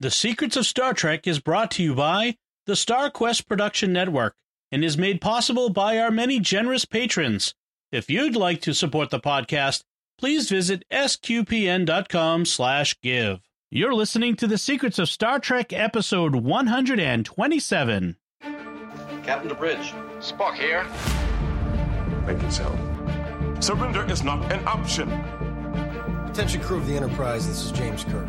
The Secrets of Star Trek is brought to you by the Star Quest Production Network and is made possible by our many generous patrons. If you'd like to support the podcast, please visit sqpn.com slash give. You're listening to The Secrets of Star Trek episode 127. Captain to bridge. Spock here. Thank you, Sal. Surrender is not an option. Attention crew of the Enterprise, this is James Kirk.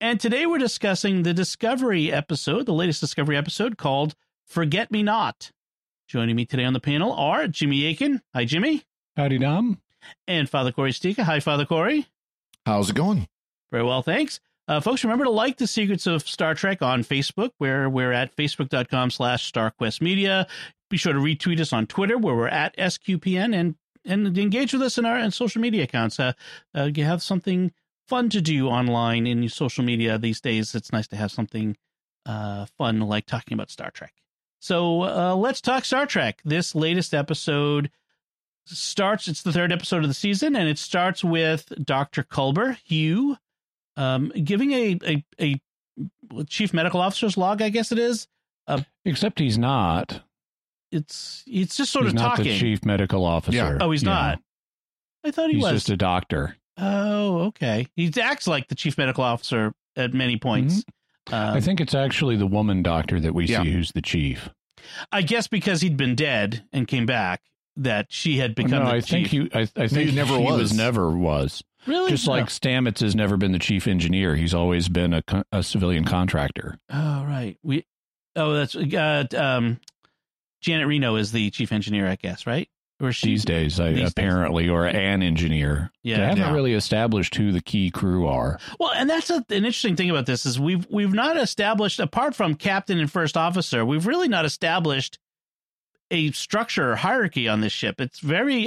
And today we're discussing the Discovery episode, the latest Discovery episode called Forget Me Not. Joining me today on the panel are Jimmy Akin. Hi, Jimmy. Howdy, Dom. And Father Cory Sticha. Hi, Father Cory. How's it going? Very well, thanks. Uh, folks, remember to like the Secrets of Star Trek on Facebook, where we're at facebook.com slash starquestmedia. Be sure to retweet us on Twitter, where we're at SQPN, and and engage with us in our in social media accounts. Uh, uh, you have something fun to do online in social media these days. It's nice to have something uh, fun like talking about Star Trek. So uh, let's talk Star Trek. This latest episode starts, it's the third episode of the season, and it starts with Dr. Culber, Hugh, um, giving a, a, a chief medical officer's log, I guess it is. Uh, Except he's not. It's it's just sort he's of not talking. the chief medical officer. Yeah. Oh, he's Yeah. not. I thought he He's was. just a doctor. Oh, okay. He acts like the chief medical officer at many points. Um, I think it's actually the woman doctor that we Yeah. see who's the chief. I guess because he'd been dead and came back, that she had become. no, the I think chief. he. I, I think He never she was. never was. really Just like Oh. Stamets has never been the chief engineer. He's always been a, a civilian contractor. Oh right. We. Oh, that's uh, um, Jett Reno is the chief engineer, I guess, right? Or she These days, I, these days. apparently, or an engineer. Yeah. they haven't Yeah. really established who the key crew are. Well, and that's a, an interesting thing about this is we've we've not established apart from captain and first officer, we've really not established a structure or hierarchy on this ship. It's very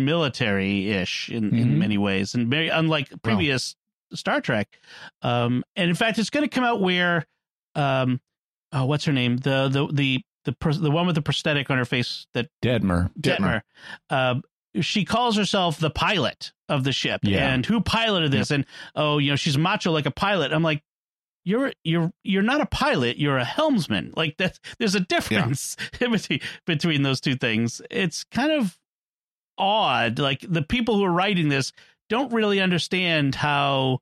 unmilitary ish in, in Mhm. many ways, and very unlike previous Star Trek. Um, and in fact, it's going to come out where, um, oh, what's her name? The the the the the one with the prosthetic on her face that Detmer. Detmer. Um, she calls herself the pilot of the ship. Yeah. And who piloted this? And oh, you know, she's macho like a pilot. I'm like, you're you're you're not a pilot. You're a helmsman. Like that. There's a difference between between those two things. It's kind of odd. Like the people who are writing this don't really understand how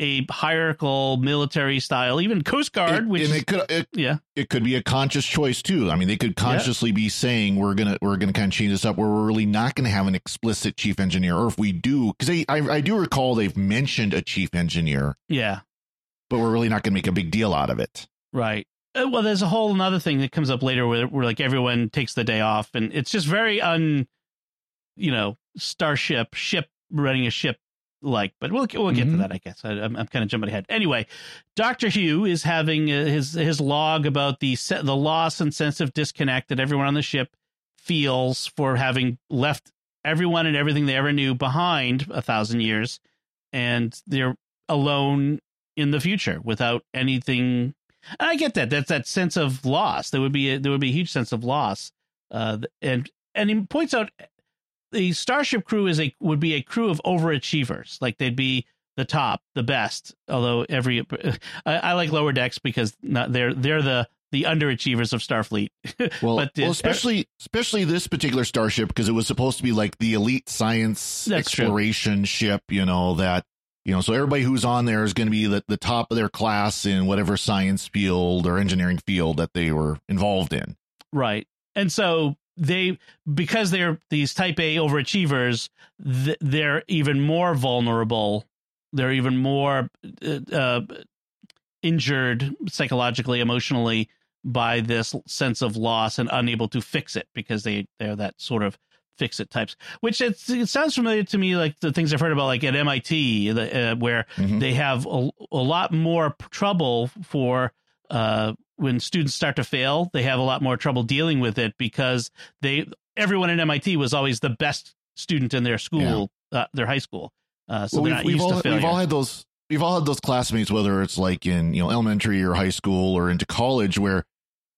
a hierarchical military style, even Coast Guard, It- which and is, it could it, yeah, it could be a conscious choice too. I mean, they could consciously be saying we're gonna we're gonna kind of change this up where we're really not gonna have an explicit chief engineer, or if we do, because I, I I do recall they've mentioned a chief engineer, yeah. but we're really not gonna make a big deal out of it. Right. Uh, well, there's a whole another thing that comes up later where, where like everyone takes the day off, and it's just very un, you know, starship ship running a ship like. But we'll we'll get to Mhm. that, I guess. I, I'm, I'm kind of jumping ahead. Anyway, Doctor Hugh is having uh, his his log about the se- the loss and sense of disconnect that everyone on the ship feels for having left everyone and everything they ever knew behind a thousand years, and they're alone in the future without anything I get that. That's that sense of loss. There would be a, there would be a huge sense of loss. Uh, and and he points out the starship crew is a would be a crew of overachievers. Like they'd be the top, the best. Although every I, I like lower decks because not, they're they're the the underachievers of Starfleet. Well, But, uh, well especially especially this particular starship because it was supposed to be like the elite science That's true. exploration ship. You know that you know so everybody who's on there is going to be the, the top of their class in whatever science field or engineering field that they were involved in. Right. And so they because they're these type A overachievers, th- they're even more vulnerable. They're even more uh, uh, injured psychologically, emotionally by this sense of loss and unable to fix it because they they're that sort of fix it types. Which it's, it sounds familiar to me like the things I've heard about like at MIT, the, uh, where Mhm. they have a, a lot more trouble for uh, when students start to fail, they have a lot more trouble dealing with it because they everyone at MIT was always the best student in their school, uh, their high school. Uh, so Well, they're we've, not we've all we've all had those we've all had those classmates, whether it's like in you know elementary or high school or into college, where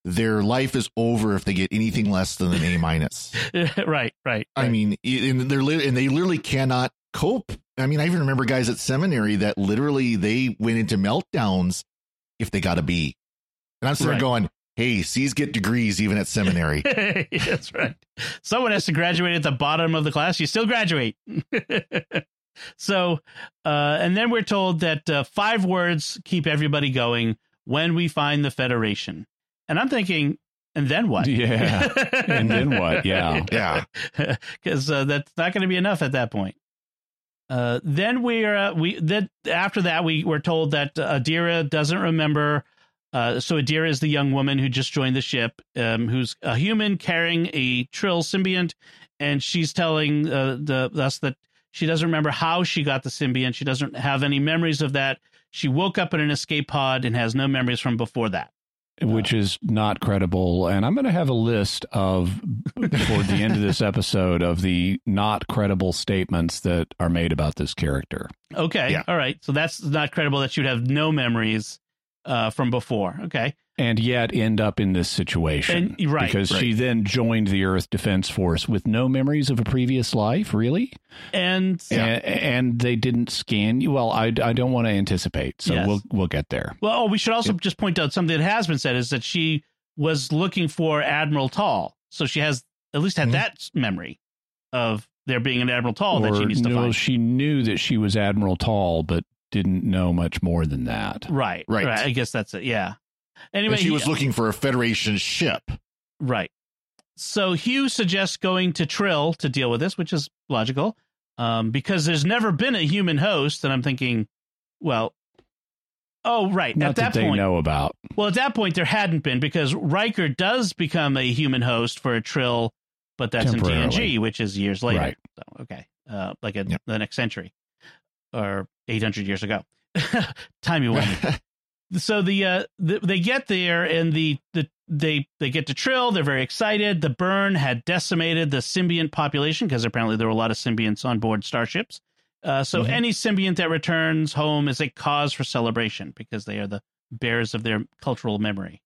their life is over if they get anything less than an A minus. right, right. I mean, and they're and they literally cannot cope. I mean, I even remember guys at seminary that literally they went into meltdowns if they got a B. And I'm sitting Right. there going, "Hey, C's get degrees even at seminary." That's right. Someone has to graduate at the bottom of the class. You still graduate. so, uh, and then we're told that uh, five words keep everybody going when we find the Federation. And I'm thinking, and then what? Yeah. And then what? Yeah. yeah, because uh, that's not going to be enough at that point. Uh, then we're uh, we that after that we were told that uh, Adira doesn't remember. Uh, so Adira is the young woman who just joined the ship, um, who's a human carrying a Trill symbiont, and she's telling uh, the us that she doesn't remember how she got the symbiont. She doesn't have any memories of that. She woke up in an escape pod and has no memories from before that. which is not credible. And I'm going to have a list of, toward the end of this episode, of the not credible statements that are made about this character. Okay, Yeah. all right. So that's not credible that she'd have no memories uh, from before. Okay. And yet end up in this situation. And- right, Because right. she then joined the Earth Defense Force with no memories of a previous life, really? And A- And, they didn't scan you. Well, I, I don't want to anticipate, so Yes. we'll we'll get there. well, oh, we should also just point out something that has been said is that she was looking for Admiral Tal, so she has at least had Mhm. that memory of there being an Admiral Tal that she needs to no, find. she knew that she was Admiral Tal, but didn't know much more than that. right, Right. I guess that's it. Yeah. Anyway, and she was he- looking for a Federation ship. Right. So Hugh suggests going to Trill to deal with this, which is logical, um, because there's never been a human host. And I'm thinking, well, oh, right. Not at that, that, they point, know about. well, at that point, there hadn't been because Riker does become a human host for a Trill, but that's in Temporarily. TNG, which is years later. Right. So, okay. Uh, like in Yep. the next century or 800 years ago. Time you so the uh the, they get there and the the they they get to trill they're very excited the burn had decimated the symbiont population because apparently there were a lot of symbionts on board starships uh, so Mhm. any symbiont that returns home is a cause for celebration because they are the bearers of their cultural memory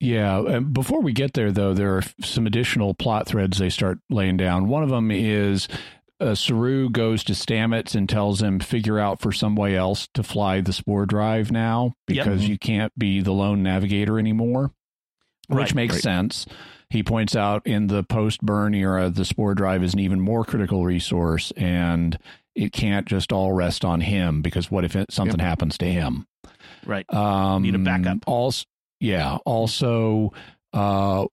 Yeah. and Before we get there, though, there are some additional plot threads they start laying down. One of them is uh, Saru goes to Stamets and tells him figure out for some way else to fly the spore drive now Yep. because you can't be the lone navigator anymore, which Right, makes right. sense. He points out in the post burn era, the spore drive is an even more critical resource and it can't just all rest on him because what if it, something happens to him? right Um, Need a backup. Also, yeah. Also, uh,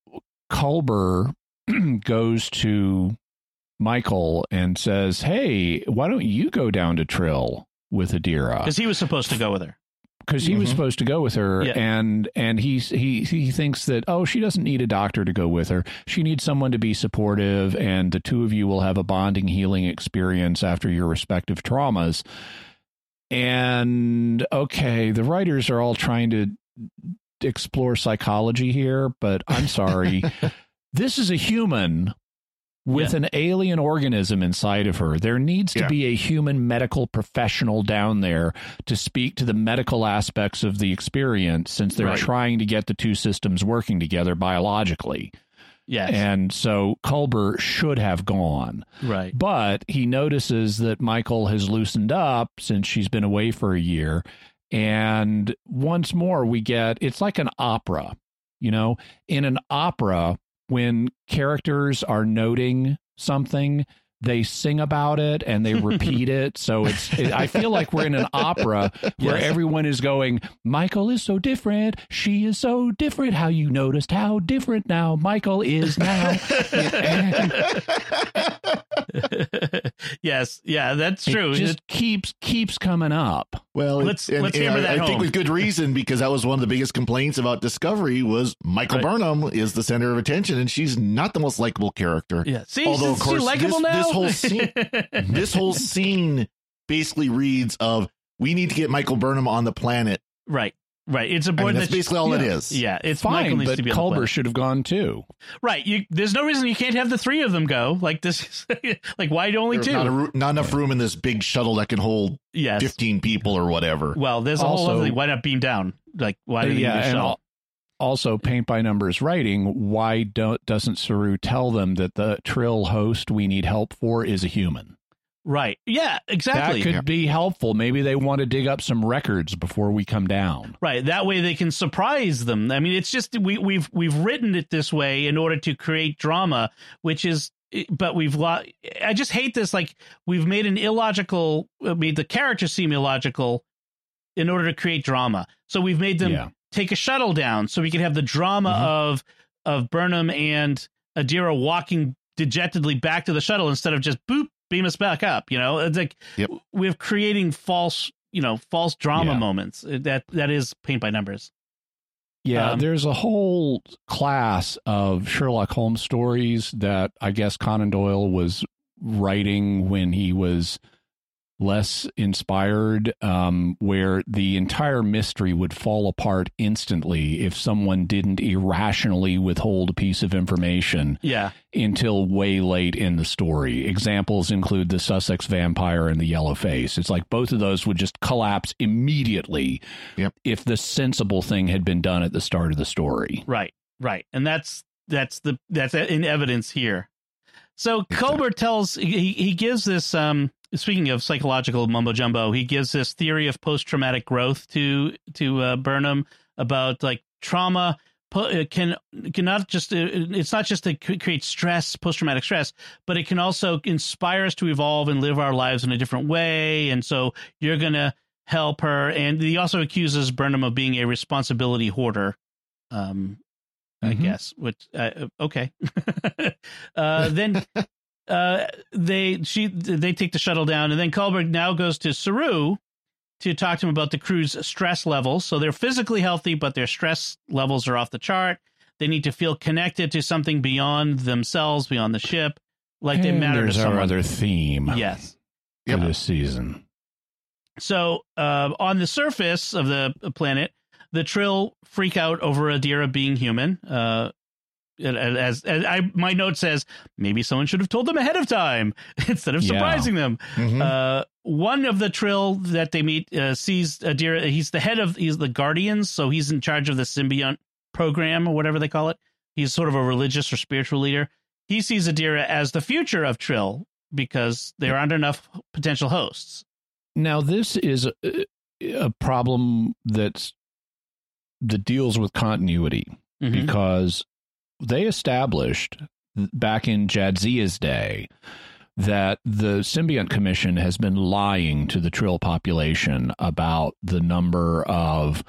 Culber goes to Michael and says, "Hey, why don't you go down to Trill with Adira?" because he was supposed to go with her Because he was Mhm. supposed to go with her, Yeah. and and he's he he thinks that oh, she doesn't need a doctor to go with her. She needs someone to be supportive, and the two of you will have a bonding, healing experience after your respective traumas. And okay, the writers are all trying to explore psychology here, but I'm sorry. this is a human with an alien organism inside of her. There needs to Yeah. be a human medical professional down there to speak to the medical aspects of the experience since they're Right. trying to get the two systems working together biologically. yes And so Culber should have gone. right But he notices that Michael has loosened up since she's been away for a year. And once more, we get it's like an opera. You know, in an opera, when characters are noting something, they sing about it and they repeat it. So it's, it, I feel like we're in an opera where Yes. everyone is going, Michael is so different. She is so different. How you noticed how different now Michael is now. And yes yeah that's true It just keeps keeps coming up. Well, Let's- and- let's and hammer I, that I think with good reason because that was one of the biggest complaints about Discovery was Michael Right. Burnham is the center of attention, and she's not the most likable character. yeah see Although, is of she course, likable this- now this whole scene- this whole scene basically reads of we need to get Michael Burnham on the planet right Right. It's I important. mean, that's that basically all it is. Yeah, it's Michael Fine, needs but to be Culber should have gone too. Right. You, there's no reason you can't have the three of them go. Like this. like why only There's two? not, a, not enough room in this big shuttle that can hold yes. 15 people or whatever. Well, there's a whole Also- other thing. Why not beam down? Like why do you yeah, need a and shuttle? Al- also paint by numbers writing. Why don't doesn't Saru tell them that the Trill host we need help for is a human? Right. Yeah. Exactly. That could be helpful. Maybe they want to dig up some records before we come down. Right. That way they can surprise them. I mean, it's just we we've we've written it this way in order to create drama, which is but we've lo- I just hate this like we've made an illogical made the characters seem illogical in order to create drama. So we've made them Yeah. Take a shuttle down so we can have the drama Mhm. of of Burnham and Adira walking dejectedly back to the shuttle instead of just boop beam us back up, you know? It's like Yep. we're creating false, you know, false drama Yeah. moments. That that is paint by numbers. Yeah, Um, there's a whole class of Sherlock Holmes stories that I guess Conan Doyle was writing when he was less inspired, um, where the entire mystery would fall apart instantly if someone didn't irrationally withhold a piece of information Yeah. until way late in the story. Examples include the Sussex vampire and the yellow face. It's like both of those would just collapse immediately Yep. if the sensible thing had been done at the start of the story. Right, right, and that's that's the that's in evidence here. So Culber tells he he gives this um speaking of psychological mumbo jumbo, he gives this theory of post traumatic growth to to uh, Burnham about like trauma pu- can cannot just uh, it's not just to create stress post traumatic stress but it can also inspire us to evolve and live our lives in a different way and so you're gonna help her and he also accuses burnham of being a responsibility hoarder um i Mhm. guess which uh, okay uh then uh they she they take the shuttle down and then Culber now goes to Saru to talk to him about the crew's stress levels. So they're physically healthy, but their stress levels are off the chart. They need to feel connected to something beyond themselves, beyond the ship, like they And matter to there's our other theme yes. for Yep. this season. So uh, on the surface of the planet, the Trill freak out over Adira being human. Uh, as, as I my note says, maybe someone should have told them ahead of time instead of Yeah. surprising them. Mhm. Uh, one of the Trill that they meet uh, sees Adira. He's the head of he's the Guardians, so he's in charge of the symbiont program or whatever they call it. He's sort of a religious or spiritual leader. He sees Adira as the future of Trill because there aren't enough potential hosts. Now, this is a, a problem that's that deals with continuity Mhm. because they established back in Jadzia's day that the Symbiont Commission has been lying to the Trill population about the number of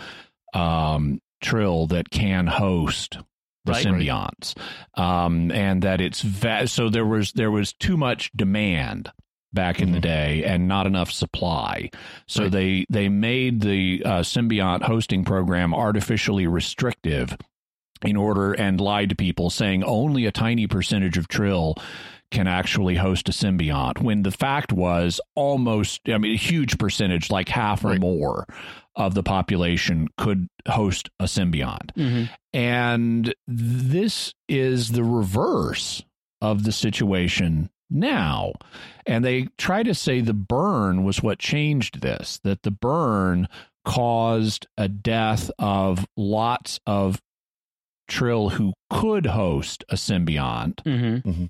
um, Trill that can host the Right. symbionts, um, and that it's va- so there was there was too much demand back in the Mhm. day and not enough supply. So Right. they they made the uh, symbiont hosting program artificially restrictive in order and lied to people saying only a tiny percentage of Trill can actually host a symbiont when the fact was almost I mean a huge percentage like half or Right. more of the population could host a symbiont. Mhm. And this is the reverse of the situation now. And they try to say the burn was what changed this, that the burn caused a death of lots of Trill who could host a symbiont. Mm-hmm.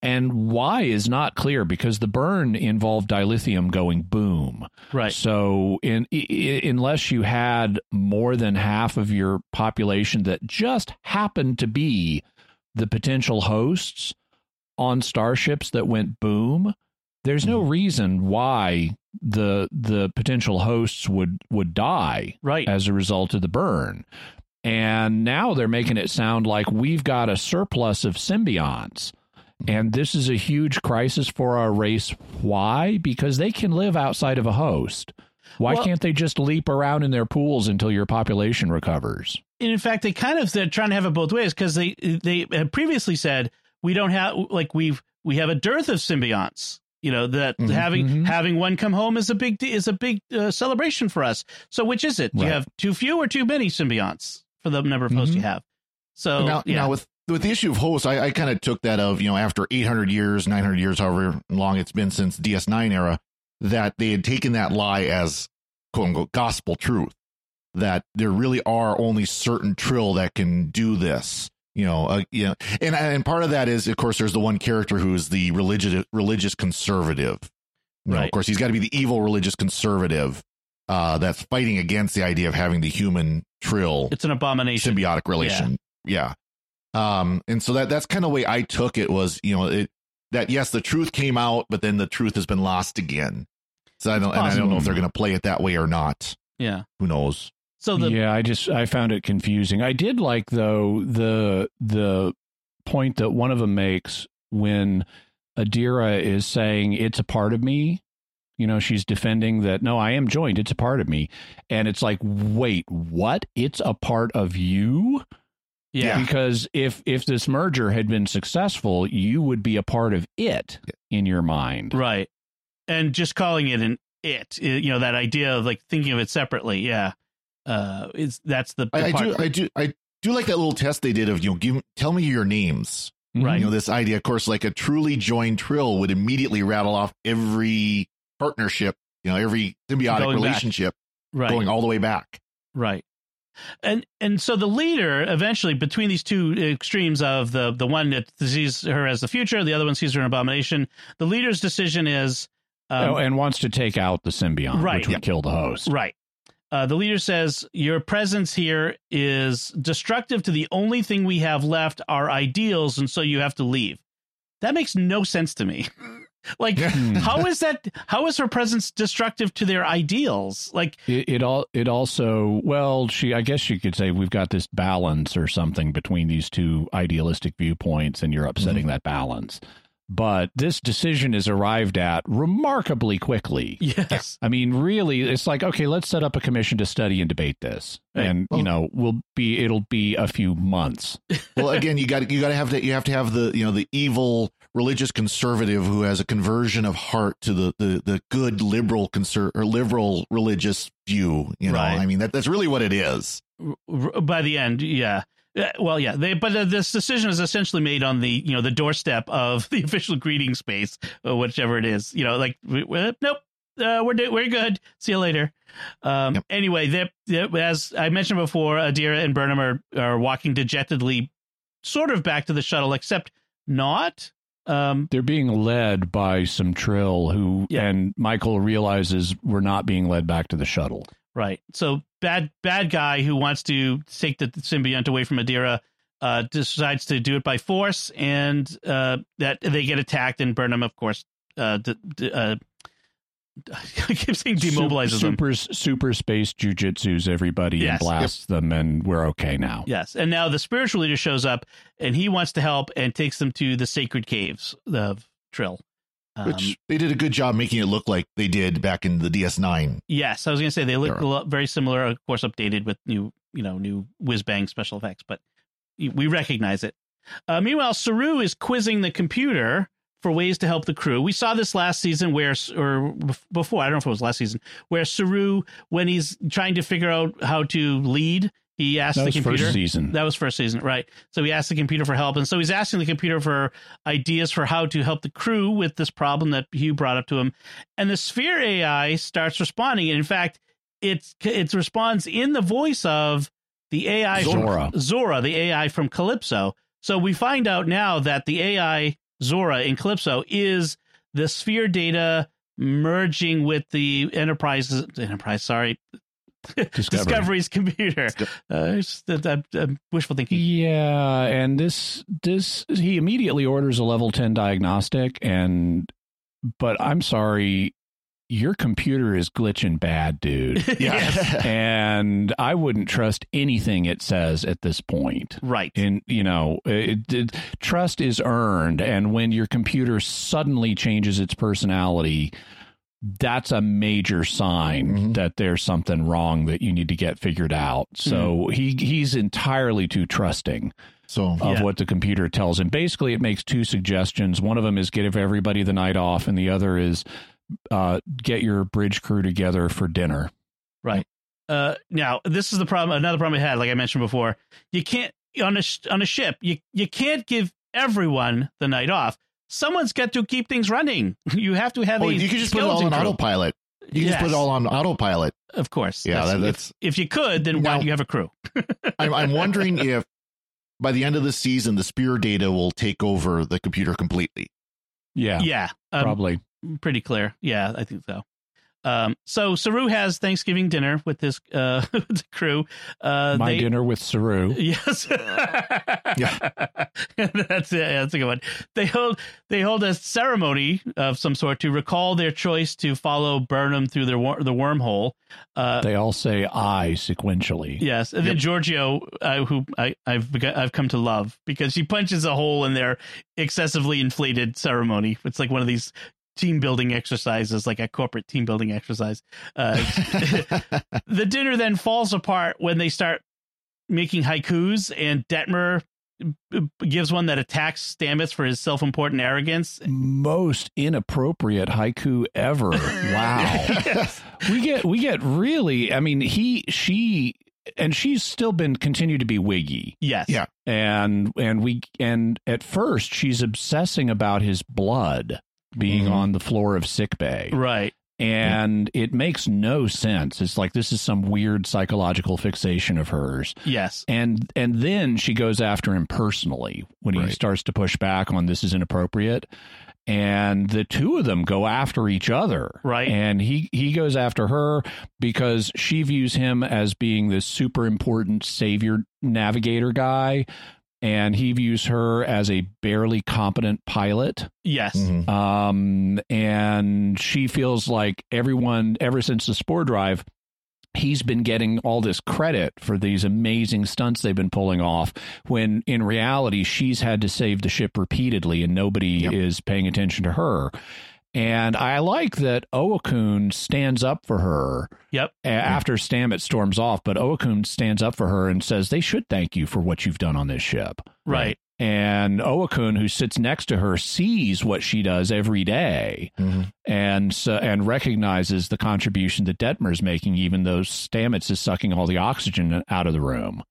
And why is not clear because the burn involved dilithium going boom. Right. So, in, i- i- unless you had more than half of your population that just happened to be the potential hosts on starships that went boom, there's no reason why the the potential hosts would would die Right. as a result of the burn. And now they're making it sound like we've got a surplus of symbionts. And this is a huge crisis for our race. Why? Because they can live outside of a host. Why Well- can't they just leap around in their pools until your population recovers? And in fact, they kind of they're trying to have it both ways because they they had previously said we don't have like we've we have a dearth of symbionts You know that Mhm. having Mhm. having one come home is a big is a big uh, celebration for us. So which is it? Do you have too few or too many symbionts for the number of hosts you Mhm. have? So now, yeah, now with with the issue of hosts, I, I kind of took that of you know after 800 years, 900 years, however long it's been since DS9 era, that they had taken that lie as quote unquote gospel truth. That there really are only certain trill that can do this. You know, uh, you know, and and part of that is, of course, there's the one character who is the religious religious conservative. You know, Right. Of course, he's got to be the evil religious conservative uh, that's fighting against the idea of having the human trill it's an abomination. symbiotic relation. Yeah. Um, and so that that's kind of the way I took it was, you know, it that yes, the truth came out, but then the truth has been lost again. So I don't, and I don't know if they're going to play it that way or not. Yeah. Who knows? So the yeah, I just I found it confusing. I did like though the the point that one of them makes when Adira is saying it's a part of me. You know, she's defending that no, I am joined. It's a part of me, and it's like, wait, what? It's a part of you? yeah. Because if if this merger had been successful, you would be a part of it in your mind. Right. And just calling it an it, i- you know, that idea of like thinking of it separately. Yeah. Uh, is that's the, the I, I do, I do, I do like that little test they did of you know, give tell me your names. Right. You know, this idea, of course, like a truly joined trill would immediately rattle off every partnership, you know, every symbiotic Going relationship right. going all the way back. Right. And and so the leader eventually between these two extremes of the the one that sees her as the future, the other one sees her an abomination. The leader's decision is um, oh, and wants to take out the symbiont, Right. which would Yeah. kill the host. right. Uh, the leader says your presence here is destructive to the only thing we have left, our ideals, and so you have to leave. That makes no sense to me. like, how hmm. is that? How is her presence destructive to their ideals? Like, It, it all it also well she I guess you could say we've got this balance or something between these two idealistic viewpoints and you're mm-hmm. upsetting that balance. But this decision is arrived at remarkably quickly. yes, I mean, really, it's like okay, let's set up a commission to study and debate this, Right. and you know, we'll be it'll be a few months. well again you got you got to have to you have to have the you know the evil religious conservative who has a conversion of heart to the the, the good liberal conser- or liberal religious view you know Right. i mean that that's really what it is by the end, yeah. Uh, Well, yeah, they but uh, this decision is essentially made on the you know the doorstep of the official greeting space, or whichever it is. You know, like we- we- nope, uh, we're do- we're good. See you later. Um, Yep. Anyway, they they- as I mentioned before, Adira and Burnham are are walking dejectedly, sort of back to the shuttle, except not. Um, They're being led by some trill who, Yeah. and Michael realizes we're not being led back to the shuttle. Right. So bad bad guy who wants to take the symbiont away from Adira uh, decides to do it by force, and uh, that they get attacked, and Burnham, of course, uh, d- d- uh, I keep saying demobilizes them. super, super space jujitsus everybody Yes. and blasts them, and we're okay now. Yes, and now the spiritual leader shows up, and he wants to help and takes them to the sacred caves of Trill. Um, which they did a good job making it look like they did back in the ds9 Yes, I was going to say they look Sure. very similar. Of course, updated with new, you know, new whiz bang special effects, but we recognize it. Uh, meanwhile, Saru is quizzing the computer for ways to help the crew. We saw this last season, where or before I don't know if it was last season, where Saru, when he's trying to figure out how to lead, he asks That the was computer. first season. That was first season, right? So he asked the computer for help, and so he's asking the computer for ideas for how to help the crew with this problem that Hugh brought up to him. And the Sphere AI starts responding. And in fact, it's it responds in the voice of the AI Zora. from Zora, the AI from Calypso. So we find out now that the AI Zora in Calypso is the Sphere data merging with the Enterprise Enterprise. Sorry. Discovery. Discovery's computer. Uh, it's just, uh, uh, wishful thinking. Yeah, and this this he immediately orders a level 10 diagnostic and but I'm sorry, your computer is glitching bad, dude. Yes. and I wouldn't trust anything it says at this point. Right. And you know, it, it, trust is earned and when your computer suddenly changes its personality that's a major sign Mhm. that there's something wrong that you need to get figured out. So he he's entirely too trusting So of Yeah. what the computer tells him. Basically, it makes two suggestions. One of them is give everybody the night off, and the other is uh, get your bridge crew together for dinner. Right. Uh, now this is the problem. Another problem I had, like I mentioned before, you can't on a sh- on a ship. You you can't give everyone the night off. Someone's got to keep things running. You have to have oh, a you could just put it all on crew. autopilot. You can just put it all on autopilot. Of course. Yeah, That's- that- if- that's- if, you could, then why Now- do you have a crew? I'm, I'm wondering if by the end of the season, the sphere data will take over the computer completely. Yeah, Yeah, um, probably. Pretty clear. Yeah, I think so. Um, so Saru has Thanksgiving dinner with his uh crew. Uh, My they, dinner with Saru. Yes. Yeah. that's it. That's a good one. They hold they hold a ceremony of some sort to recall their choice to follow Burnham through their wor- the wormhole. Uh, They all say I sequentially. yes, and then Georgiou, uh, who I, I've I've come to love because she punches a hole in their excessively inflated ceremony. It's like one of these team building exercises, like a corporate team building exercise. Uh, the dinner then falls apart when they start making haikus, and Detmer gives one that attacks Stamets for his self-important arrogance. Most inappropriate haiku ever. Wow. we get we get really I mean he she and she's still been continued to be wiggy. Yes. Yeah. and and we and at first she's obsessing about his blood being Mhm. on the floor of sick bay Right. and it makes no sense it's like this is some weird psychological fixation of hers Yes. and and then she goes after him personally when he starts to push back on this is inappropriate and the two of them go after each other Right. and he he goes after her because she views him as being this super important savior navigator guy and he views her as a barely competent pilot Yes. Mhm. um, and she feels like everyone ever since the spore drive he's been getting all this credit for these amazing stunts they've been pulling off when in reality she's had to save the ship repeatedly and nobody Yep. is paying attention to her and I like that Owosekun stands up for her Yep. a- after Stamets storms off, but Owosekun stands up for her and says they should thank you for what you've done on this ship. Right. And Owosekun, who sits next to her, sees what she does every day Mhm. and so, and recognizes the contribution that Detmer's making, even though Stamets is sucking all the oxygen out of the room.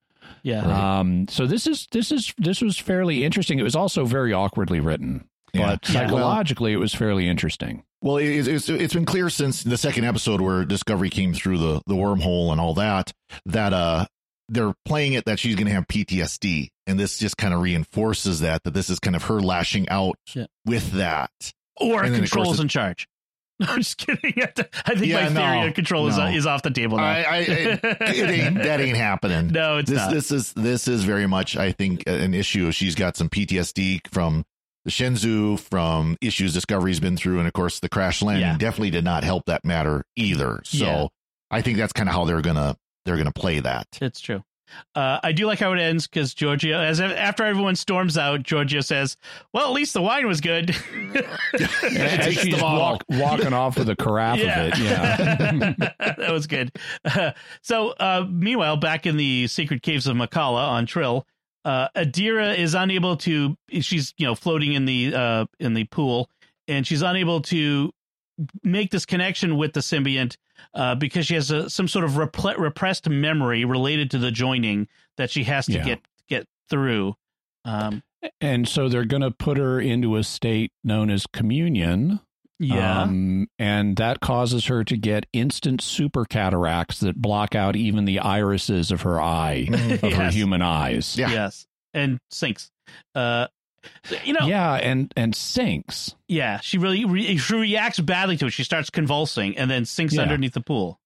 Yeah. Um, so this is this is this was fairly interesting. It was also very awkwardly written, Yeah. but Yeah. psychologically, it was fairly interesting. Well, it, it's, it's been clear since the second episode where Discovery came through the, the wormhole and all that, that uh, they're playing it that she's going to have PTSD. And this just kind of reinforces that, that this is kind of her lashing out Yeah. with that. or and then, of control is it- in charge. I'm just kidding. I think Yeah, my theory no, on control is, no. is off the table now. I, I, it, it ain't, that ain't happening. no, it's this not. this is this is very much I think an issue. She's got some PTSD from the Shenzhou, from issues Discovery's been through, and of course the crash landing Yeah. definitely did not help that matter either. So Yeah. I think that's kind of how they're gonna they're gonna play that. It's true. Uh, I do like how it ends because Georgiou, as after everyone storms out, Georgiou says, "Well, at least the wine was good." And Takes the she's walk, walking off with a carafe of it. Yeah. that was good. so, uh, meanwhile, back in the secret caves of Mak'ala on Trill, uh, Adira is unable to. She's you know floating in the uh, in the pool, and she's unable to make this connection with the symbiont uh, because she has a, some sort of repressed memory related to the joining that she has to Yeah. get get through. Um, And so they're going to put her into a state known as communion. Yeah, Um, and that causes her to get instant super cataracts that block out even the irises of her eye, of her human eyes. Yeah. yes, and sinks. Uh, you know, Yeah, and and sinks. Yeah, she really re- she reacts badly to it. She starts convulsing and then sinks Yeah. underneath the pool.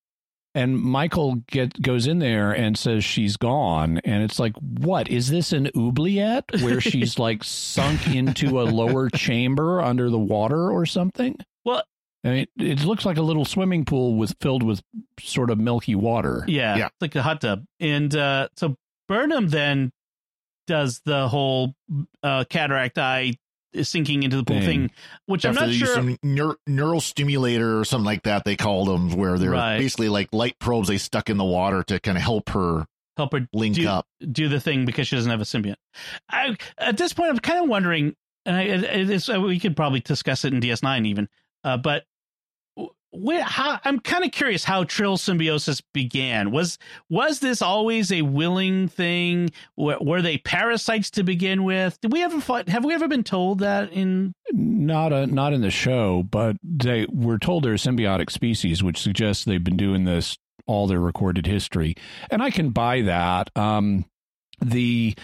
And Michael get goes in there and says she's gone, and it's like, what is this an oubliette where she's like sunk into a lower chamber under the water or something? Well- I mean, it looks like a little swimming pool with filled with sort of milky water. Yeah, Yeah. it's like a hot tub. And uh, so Burnham then does the whole uh, cataract eye sinking into the pool Thing. thing, which I'm not sure. some neur- neural stimulator or something like that, they called them, where they're Right. basically like light probes they stuck in the water to kind of help her help her link do, up. do the thing because she doesn't have a symbiont. I, at this point, I'm kind of wondering, and I, we could probably discuss it in DS9 even, uh, but where, how, I'm kind of curious how Trill symbiosis began. Was was this always a willing thing? Were, they parasites to begin with? Did we ever have we ever been told that in? Not a not in the show, but they we're told they're a symbiotic species, which suggests they've been doing this all their recorded history, and I can buy that. Um, the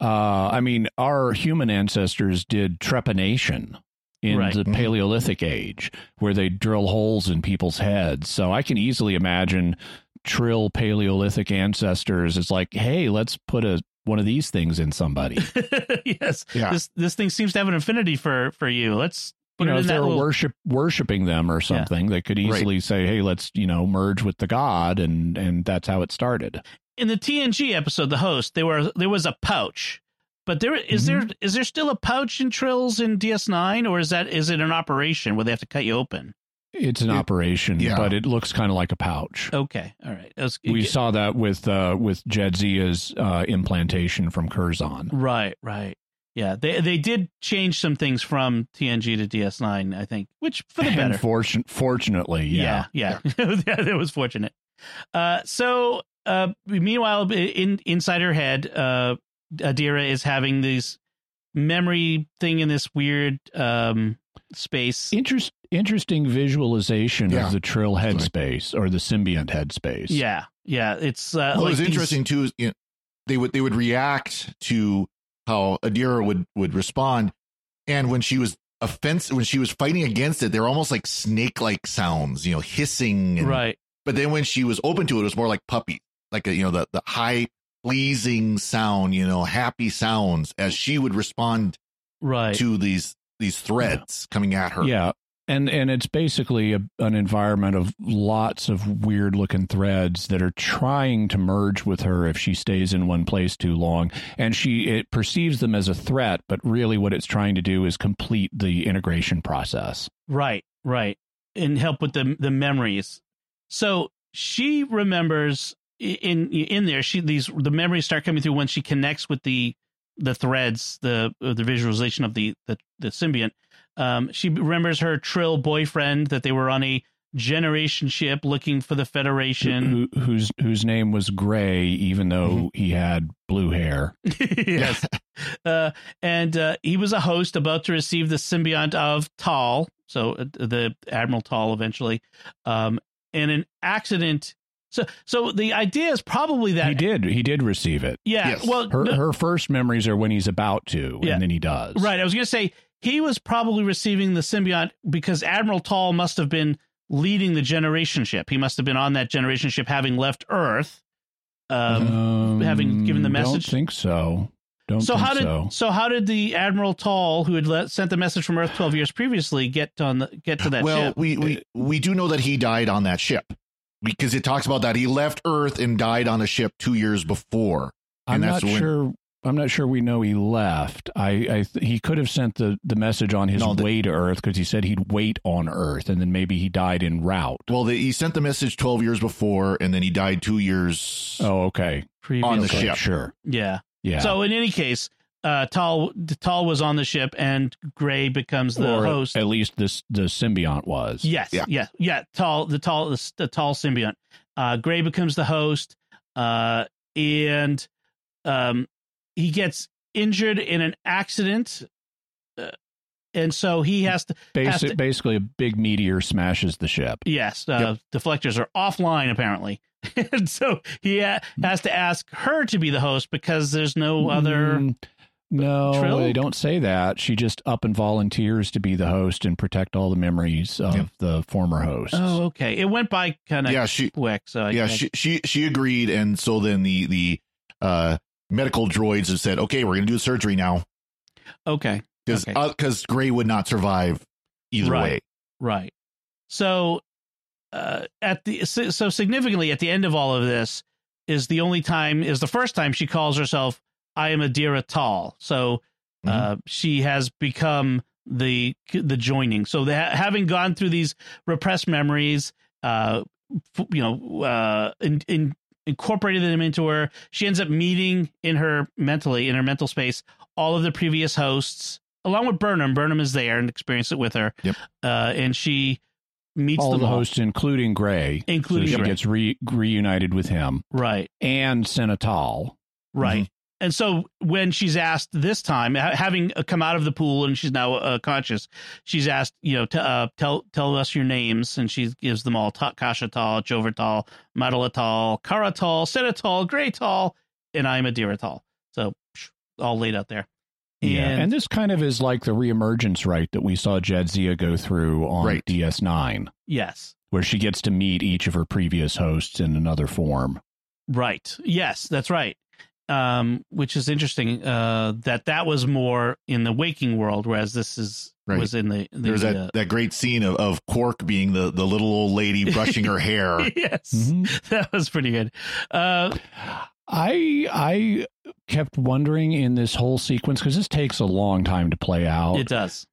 uh, I mean, our human ancestors did trepanation in Right. the Mhm. Paleolithic age, where they drill holes in people's heads. So I can easily imagine trill Paleolithic ancestors is like, hey, let's put a one of these things in somebody. yes, Yeah. this this thing seems to have an affinity for for you. Let's you know, if in they that were little- worship worshiping them or something, they could Right. easily say, "Hey, let's you know merge with the god," and and that's how it started. in the TNG episode, the host, there were there was a pouch, but there is there is there still a pouch in Trills in DS9, or is that is it an operation where they have to cut you open? It's an It- operation, yeah. but it looks kind of like a pouch. Okay, all right. Was- We saw that with uh, with Jadzia's uh, implantation from Curzon. right, right. Yeah, they they did change some things from TNG to DS9, I think, which for the And better. fortun- fortunately, yeah. yeah, yeah, yeah. that was fortunate. Uh, so uh, meanwhile, in inside her head, uh, Adira is having this memory thing in this weird um space. Interest, interesting visualization Yeah. of the Trill headspace or the symbiont headspace. Yeah, yeah. It's uh, What like was these- interesting too is you know, they would they would react to how Adira would would respond, and when she was offensive, when she was fighting against it, they were almost like snake like sounds, you know, hissing. And, Right, But then when she was open to it, it was more like puppy, like a, you know the the high pleasing sound, you know, happy sounds as she would respond right. to these these threads coming at her. Yeah. And and it's basically a, an environment of lots of weird looking threads that are trying to merge with her if she stays in one place too long. And she it perceives them as a threat, but really what it's trying to do is complete the integration process. Right, right, and help with the the memories. So she remembers i- in in there. She these the memories start coming through when she connects with the the threads, the uh, the visualization of the the, the symbiont. Um, she remembers her Trill boyfriend that they were on a generation ship looking for the Federation. Who, whose whose name was Gray, even though he had blue hair. yes. Uh, and uh, he was a host about to receive the symbiont of Tal, so uh, the Admiral Tal eventually. Um, and an accident. So, so the idea is probably that he did he did receive it. Yeah. Yes. Well, Her no- her first memories are when he's about to, Yeah. and then he does. right. I was going to say he was probably receiving the symbiont because Admiral Tal must have been leading the generation ship. He must have been on that generation ship, having left Earth. Um, Um, having given the message? Don't think so. Don't so think how did so. so. how did the Admiral Tal, who had let, sent the message from Earth twelve years previously, get on the get to that well, ship? we we we do know that he died on that ship because it talks about that he left Earth and died on a ship two years before. I'm and not when- sure. I'm not sure we know he left. I, I he could have sent the, the message on his No, the- way to Earth because he said he'd wait on Earth, and then maybe he died en route. Well, the, he sent the message twelve years before, and then he died two years. Oh, okay, on the ship. sure, Yeah. yeah. So in any case, uh, Tal Tal was on the ship, and Gray becomes the or host. at least this the symbiont was. Yes, Yeah. yeah, yeah, Tal, the Tal, the, the Tal symbiont. Uh, Gray becomes the host, uh, and um, he gets injured in an accident, uh, and so he has to. has to- basically, a big meteor smashes the ship. Yes, uh, deflectors are offline apparently, and so he ha- has to ask her to be the host because there's no other. Mm, no, Trill? they don't say that. She just up and volunteers to be the host and protect all the memories of Yeah. the former hosts. Oh, okay. It went by kind of Yeah, she quick. So I, yeah I- she she she agreed, and so then the the uh, medical droids have said, okay, we're going to do surgery now okay. because Okay. because Gray would not survive either Right. way. Right. So, uh, at the so so significantly at the end of all of this is the only time is the first time she calls herself I am Adira Tal. So Uh, she has become the the joining. So that having gone through these repressed memories, uh, f- you know, uh, in, in incorporated them into her, she ends up meeting in her mentally in her mental space all of the previous hosts, along with Burnham. Burnham is there and experienced it with her. Yep. Uh, and she meets All the all. hosts, including Gray, Including so she Gray. gets re- reunited with him Right. and Senatal. Right. And so when she's asked this time, having uh, come out of the pool and she's now uh, conscious, she's asked, you know, to uh, tell tell us your names, and she gives them all: Ta- Kashatal, Jovertal, Madalatal, Karatal, Senatal, Graytal, and I'm Adiratal. So psh, all laid out there. Yeah, And- and this kind of is like the reemergence right that we saw Jadzia go through on Right. DS9, Yes. where she gets to meet each of her previous hosts in another form. Right. Yes, that's right. Um, which is interesting. Uh, that that was more in the waking world, whereas this is Right. was in the, the There's that, uh, that great scene of, of Quark being the, the little old lady brushing her hair. yes, Mhm. that was pretty good. Uh, I I kept wondering in this whole sequence because this takes a long time to play out. it does.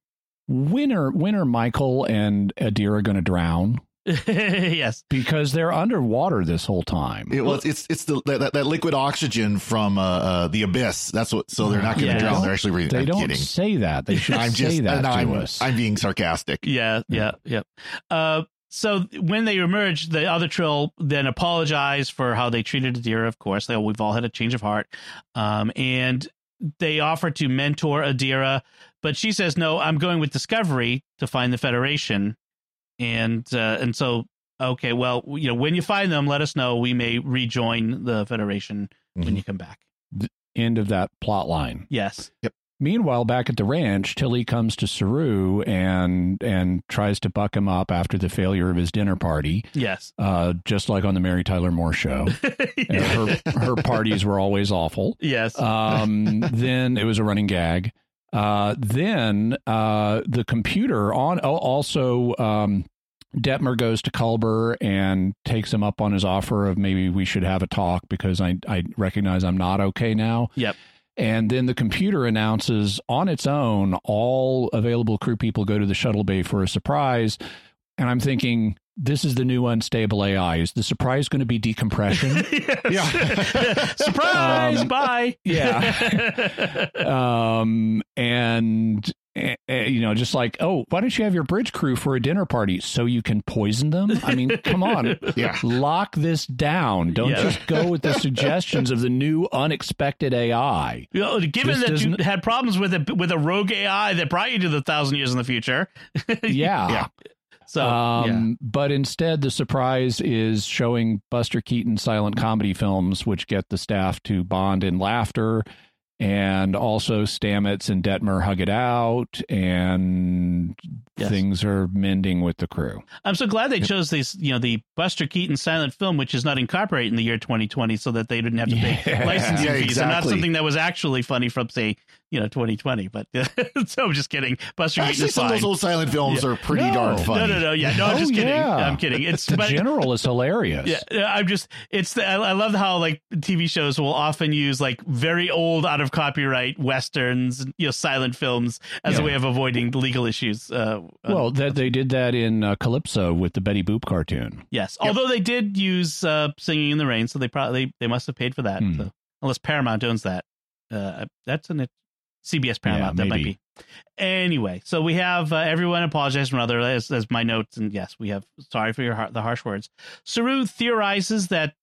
when are when are Michael and Adira going to drown? yes. Because they're underwater this whole time. It, well, it's it's the that, that liquid oxygen from uh, uh, the abyss. That's what. So they're not going to Yeah. drown. They're actually. Re- they I'm don't kidding. say that. They should I'm say that no, to I'm, us. I'm being sarcastic. Yeah. Yeah. Yeah. Uh, so when they emerge, the other Trill then apologize for how they treated Adira. Of course, they we've all had a change of heart, um, and they offer to mentor Adira, but she says no. I'm going with Discovery to find the Federation, and uh, and so okay, well, you know, when you find them, let us know. We may rejoin the Federation when Mhm. you come back. End of that plot line. Yes. Yep. Meanwhile, back at the ranch, Tilly comes to Saru and and tries to buck him up after the failure of his dinner party, Yes. uh, just like on the Mary Tyler Moore show. And her her parties were always awful. yes. Um, then it was a running gag. Uh, then uh, the computer on also um, Detmer goes to Culber and takes him up on his offer of maybe we should have a talk because I I recognize I'm not okay now. Yep. And then the computer announces on its own all available crew people go to the shuttle bay for a surprise. And I'm thinking, this is the new unstable AI. Is the surprise going to be decompression? yeah. Surprise! Um, bye. yeah. um, and eh, eh, you know, just like, oh, why don't you have your bridge crew for a dinner party so you can poison them? I mean, come on, Yeah. lock this down. Don't Yeah. just go with the suggestions of the new unexpected AI. You know, given This that you had problems with a with a rogue AI that brought you to the thousand years in the future, Yeah. Yeah. So um, But instead, the surprise is showing Buster Keaton silent comedy films, which get the staff to bond in laughter. And also, Stamets and Detmer hug it out, and Yes. things are mending with the crew. I'm so glad they chose these, you know, the Buster Keaton silent film, which is not incorporated in the year 2020, so that they didn't have to pay Yeah. licensing Yeah, fees, and not something that was actually funny from say, you know, 2020. But so I'm just kidding. Buster Keaton Actually, is some of those old silent films Yeah. are pretty No. darn funny. no, no, no, yeah, no, I'm Oh, just kidding. yeah. I'm kidding. It's the but, general is hilarious. Yeah, yeah, I'm just it's the, I, I love how like TV shows will often use like very old out of copyright westerns, you know, silent films as a way of avoiding legal issues. Uh, uh, Well, that they did that in uh, Calypso with the Betty Boop cartoon. yes, although they did use uh, "Singing in the Rain," so they probably they must have paid for that. Hmm. So, unless Paramount owns that, uh, that's an CBS Paramount. Yeah, that might be. Anyway, so we have uh, everyone apologize other as, as my notes, and yes, we have sorry for your har- the harsh words. Saru theorizes that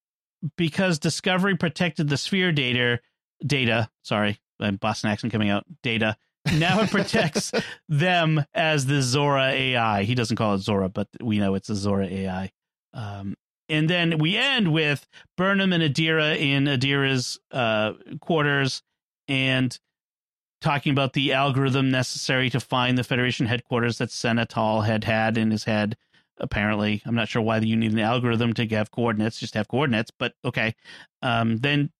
because Discovery protected the sphere data, data, sorry, my Boston accent coming out, data. Now it protects them as the Zora AI. He doesn't call it Zora, but we know it's a Zora AI. Um, and then we end with Burnham and Adira in Adira's uh, quarters and talking about the algorithm necessary to find the Federation headquarters that Senna Tal had had in his head. Apparently, I'm not sure why you need an algorithm to have coordinates. Just have coordinates, but okay. Um, then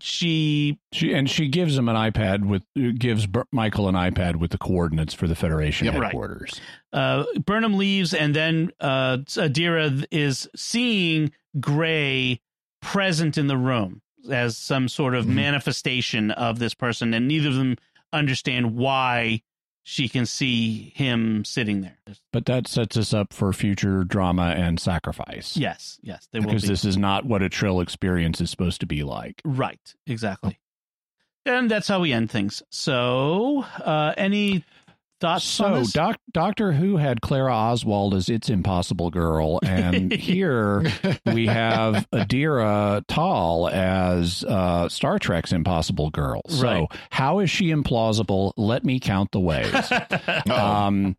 she She and she gives him an iPad with gives Bur- Michael an iPad with the coordinates for the Federation Yep, right. headquarters. uh, Burnham leaves, and then uh, Adira is seeing Gray present in the room as some sort of Mhm. manifestation of this person, and neither of them understand why she can see him sitting there. But that sets us up for future drama and sacrifice. Yes, yes, they will because be. this is not what a Trill experience is supposed to be like. right, exactly. And that's how we end things. So, uh, any thoughts on So, this? doc, Doctor Who had Clara Oswald as its impossible girl, and here we have Adira Tal as uh, Star Trek's impossible girl. So, Right. how is she implausible? Let me count the ways. um,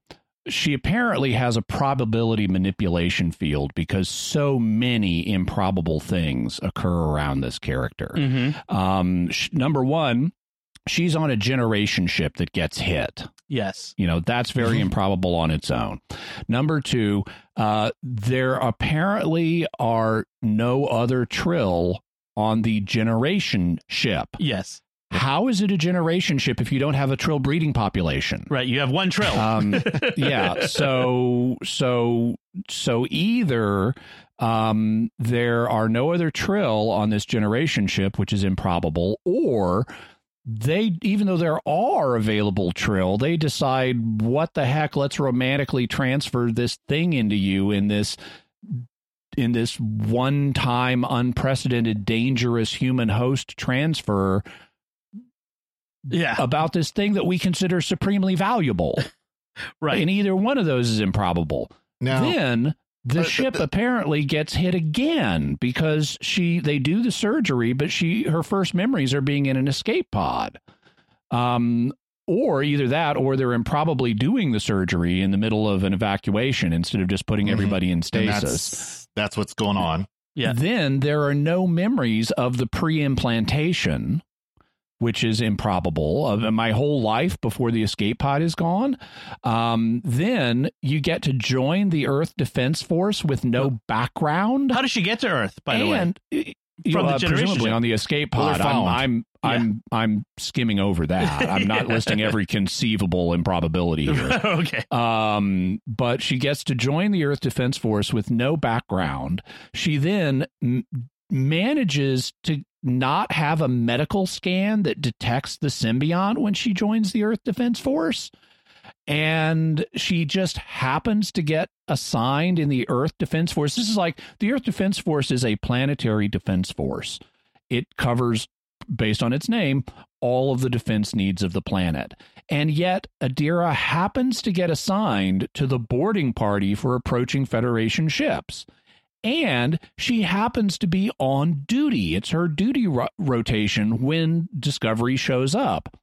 she apparently has a probability manipulation field because so many improbable things occur around this character. Mhm. Um, sh- number one, she's on a generation ship that gets hit. Yes. You know, that's very improbable on its own. Number two, uh, there apparently are no other Trill on the generation ship. Yes. How is it a generation ship if you don't have a Trill breeding population? Right. You have one trill. Um, yeah. So, so, so either um, there are no other Trill on this generation ship, which is improbable, or they, even though there are available Trill, they decide what the heck, let's romantically transfer this thing into you in this in this one time unprecedented dangerous human host transfer yeah. about this thing that we consider supremely valuable. right. And either one of those is improbable. Now, Then the Uh, ship uh, apparently gets hit again because she they do the surgery, but she her first memories are being in an escape pod. Um or either that or they're improbably doing the surgery in the middle of an evacuation instead of just putting Mhm. everybody in stasis. that's that's what's going on. Yeah. Then there are no memories of the pre-implantation, which is improbable of my whole life before the escape pod is gone. Um, then you get to join the Earth Defense Force with no background. How does she get to Earth, by the way? and you From know, the uh, presumably on the escape pod. I'm. I'm Yeah. I'm I'm skimming over that. I'm not listing every conceivable improbability here. okay. Um, but she gets to join the Earth Defense Force with no background. She then m- manages to not have a medical scan that detects the symbiont when she joins the Earth Defense Force. And she just happens to get assigned in the Earth Defense Force. This is like the Earth Defense Force is a planetary defense force. It covers, based on its name, all of the defense needs of the planet. And yet, Adira happens to get assigned to the boarding party for approaching Federation ships. And she happens to be on duty. It's her duty ro- rotation when Discovery shows up.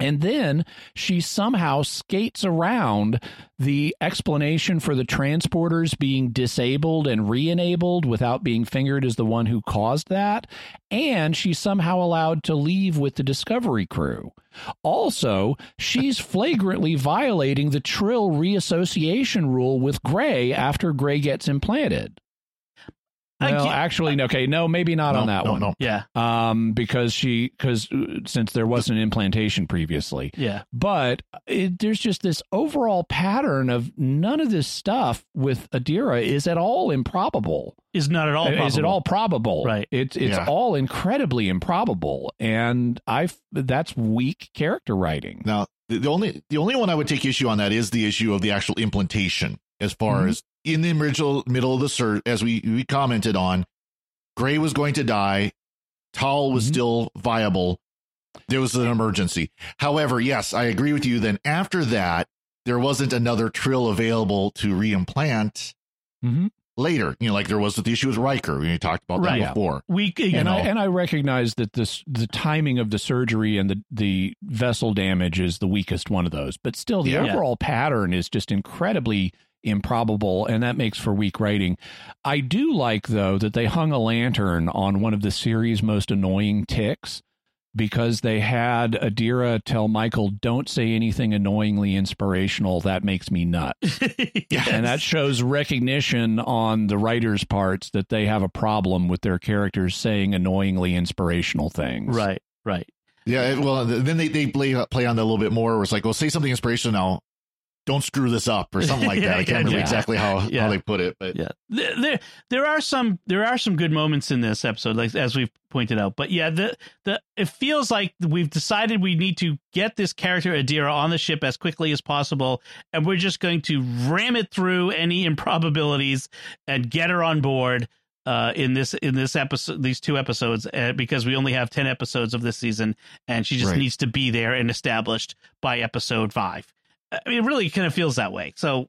And then she somehow skates around the explanation for the transporters being disabled and re enabled without being fingered as the one who caused that. And she's somehow allowed to leave with the Discovery crew. Also, she's flagrantly violating the Trill reassociation rule with Gray after Gray gets implanted. I Well, can't- actually, no, okay, no, maybe not No, on that no, one no. Yeah. um, because she because since there wasn't an implantation previously, Yeah. but it, there's just this overall pattern of none of this stuff with Adira is at all improbable. Is not at all. Is it all probable? Right. It's it's Yeah. all incredibly improbable, and I that's weak character writing. Now, the, the only the only one I would take issue on that is the issue of the actual implantation. As far Mhm. as in the original middle of the search, as we we commented on, Gray was going to die. Tal was Mhm. still viable. There was an emergency. However, yes, I agree with you. Then after that, there wasn't another trill available to reimplant Mhm. later. You know, like there was with the issue with Riker. We talked about Right. that before. We, and know, I and I recognize that this the timing of the surgery and the the vessel damage is the weakest one of those, but still the Yeah. overall pattern is just incredibly improbable and that makes for weak writing. I do like though that they hung a lantern on one of the series most annoying ticks because they had Adira tell Michael don't say anything annoyingly inspirational that makes me nuts. Yes. And that shows recognition on the writers' parts that they have a problem with their characters saying annoyingly inspirational things. right, right. Yeah, well, then they, they play play on that a little bit more. Where it's like, well, say something inspirational now. Don't screw this up or something like that. I can't remember Yeah. exactly how, Yeah. how they put it, but yeah there, there are some there are some good moments in this episode like as we've pointed out but yeah the the it feels like we've decided we need to get this character adira on the ship as quickly as possible and we're just going to ram it through any improbabilities and get her on board uh, in this in this episode these two episodes uh, because we only have 10 episodes of this season and she just Right. needs to be there and established by episode 5 I mean, it really kind of feels that way so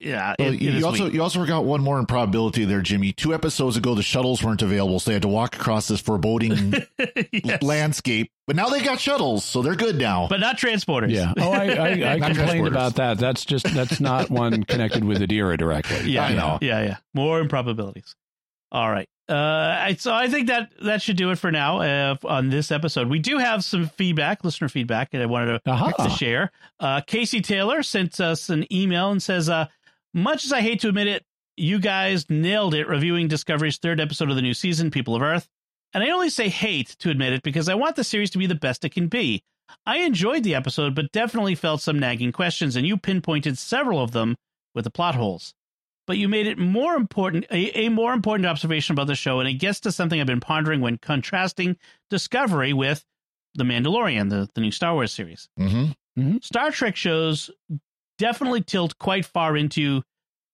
yeah Well, it- it you, is you also weak. you also forgot one more improbability there, Jimmy. Two episodes ago, the shuttles weren't available, so they had to walk across this foreboding Yes. landscape. But now they got shuttles, so they're good now. but not transporters. Yeah. Oh, I, I, I complained about that. That's just that's not one connected with Adira directly. yeah, I know. Yeah, yeah. More improbabilities. All right. Uh, I, so I think that that should do it for now uh, on this episode. We do have some feedback, listener feedback, that I wanted to, Aha. to share. Uh, Casey Taylor sent us an email and says, uh, "Much as I hate to admit it, you guys nailed it reviewing Discovery's third episode of the new season, People of Earth. And I only say hate to admit it because I want the series to be the best it can be. I enjoyed the episode, but definitely felt some nagging questions, and you pinpointed several of them with the plot holes. But you made it more important, a, a more important observation about the show, and it gets to something I've been pondering when contrasting Discovery with The Mandalorian, the, the new Star Wars series. hmm Star Trek shows definitely tilt quite far into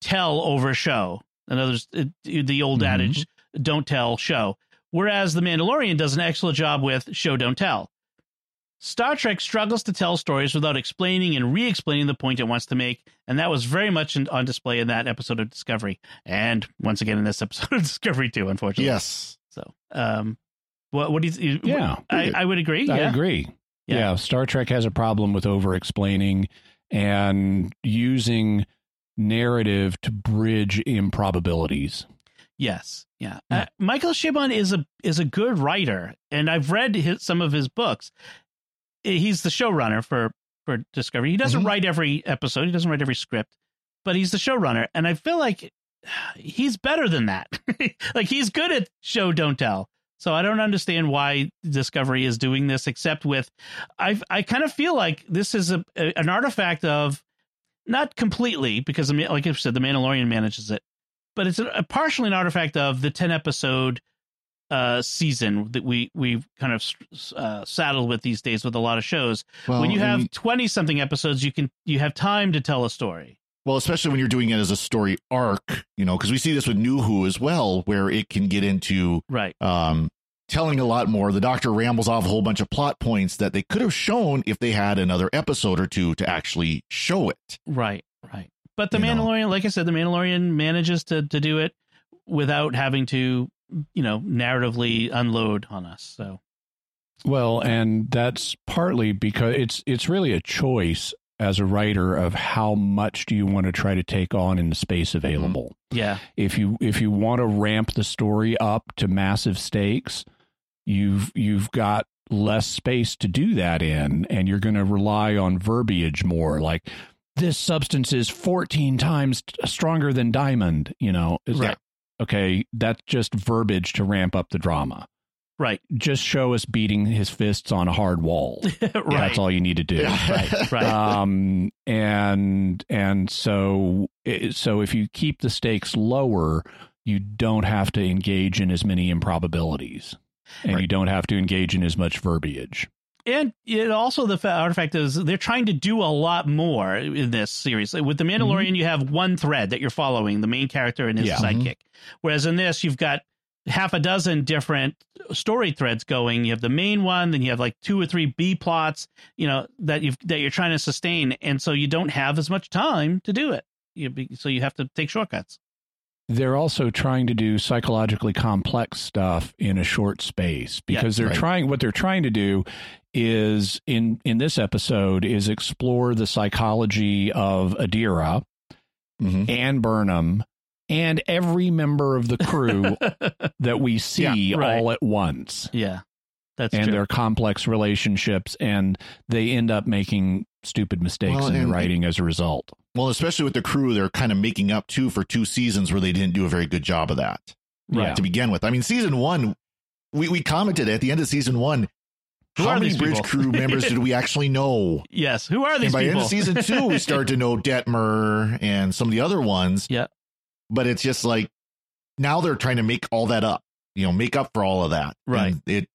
tell over show. In other words, the old Mhm. adage, don't tell, show. Whereas The Mandalorian does an excellent job with show, don't tell. Star Trek struggles to tell stories without explaining and re explaining the point it wants to make, and that was very much in, on display in that episode of Discovery. And once again in this episode of Discovery, too, unfortunately. Yes. So, um, what, what do you, Yeah. I, I would agree. I yeah. agree. Yeah. Yeah. Star Trek has a problem with over explaining and using narrative to bridge improbabilities. Yes, yeah. Yeah. Uh, Michael Chabon is a is a good writer, and I've read his, some of his books. He's the showrunner for for Discovery. He doesn't Mhm. write every episode. He doesn't write every script, but he's the showrunner, and I feel like he's better than that. like he's good at show don't tell. So I don't understand why Discovery is doing this, except with I I kind of feel like this is a, a an artifact of not completely because like I said, the Mandalorian manages it, but it's a, a partially an artifact of the 10 episode uh season that we we kind of uh, saddled with these days with a lot of shows Well, when you have 20 something episodes you can you have time to tell a story well, especially when you're doing it as a story arc, you know, because we see this with New Who as well, where it can get into right um, telling a lot more. The Doctor rambles off a whole bunch of plot points that they could have shown if they had another episode or two to actually show it. right right but the You know. mandalorian like i said the mandalorian manages to to do it without having to you know narratively unload on us so Well, and that's partly because it's it's really a choice as a writer of how much do you want to try to take on in the space mm-hmm. available. yeah If you if you want to ramp the story up to massive stakes, you've you've got less space to do that in and you're going to rely on verbiage more like this substance is 14 times stronger than diamond, you know. Is Right. that okay, that's just verbiage to ramp up the drama. right Just show us beating his fists on a hard wall. right That's all you need to do. right right Um, and and so so if you keep the stakes lower, you don't have to engage in as many improbabilities, and Right. you don't have to engage in as much verbiage. And it also the artifact is they're trying to do a lot more in this series. With the Mandalorian, mm-hmm. you have one thread that you're following, the main character and his Yeah. sidekick. Mm-hmm. Whereas in this, you've got half a dozen different story threads going. You have the main one, then you have like two or three B plots, you know, that you've that you're trying to sustain, and so you don't have as much time to do it. You be, so you have to take shortcuts. They're also trying to do psychologically complex stuff in a short space because they're right. trying what they're trying to do is in in this episode is explore the psychology of Adira Mhm. and Burnham and every member of the crew that we see Yeah, right. all at once yeah, that's and true. their complex relationships and they end up making stupid mistakes Well, in the writing as a result. Well, especially with the crew, they're kind of making up too for two seasons where they didn't do a very good job of that Right. to begin with. I mean, season one, we, we commented at the end of season one, Who How many bridge people? crew members did we actually know? Yes. Who are these and by people? end of season two, we start to know Detmer and some of the other ones. Yeah. But it's just like now they're trying to make all that up, you know, make up for all of that. Right. And it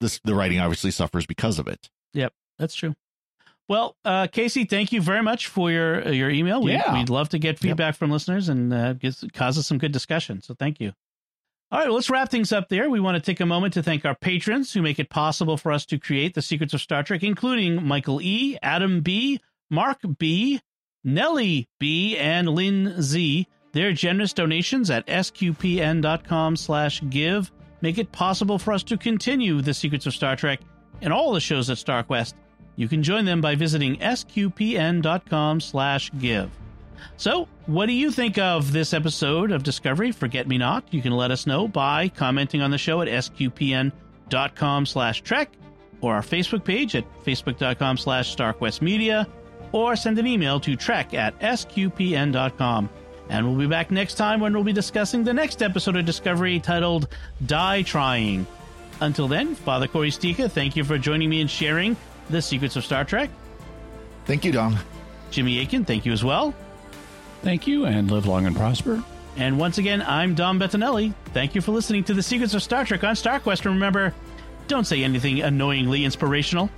this the writing obviously suffers because of it. Yep. That's true. Well, uh, Casey, thank you very much for your uh, your email. We, Yeah. We'd love to get feedback from listeners and uh, gives, causes some good discussion. So thank you. All right, well, let's wrap things up there. We want to take a moment to thank our patrons who make it possible for us to create the secrets of Star Trek, including Michael E., Adam B., Mark B., Nellie B., and Lynn Z. Their generous donations at sqpn.com slash give make it possible for us to continue the secrets of Star Trek and all the shows at StarQuest. You can join them by visiting sqpn.com slash give. So, what do you think of this episode of Discovery Forget Me Not? You can let us know by commenting on the show at sqpn.com slash trek or our Facebook page at facebook.com slash starquestmedia or send an email to trek at sqpn.com. And we'll be back next time when we'll be discussing the next episode of Discovery titled Die Trying. Until then, Father Cory Sticha, thank you for joining me and sharing the secrets of Star Trek. Thank you, Dom. Jimmy Akin, thank you as well. Thank you and live long and prosper. And once again, I'm Dom Bettinelli. Thank you for listening to the secrets of Star Trek on StarQuest. And remember, don't say anything annoyingly inspirational.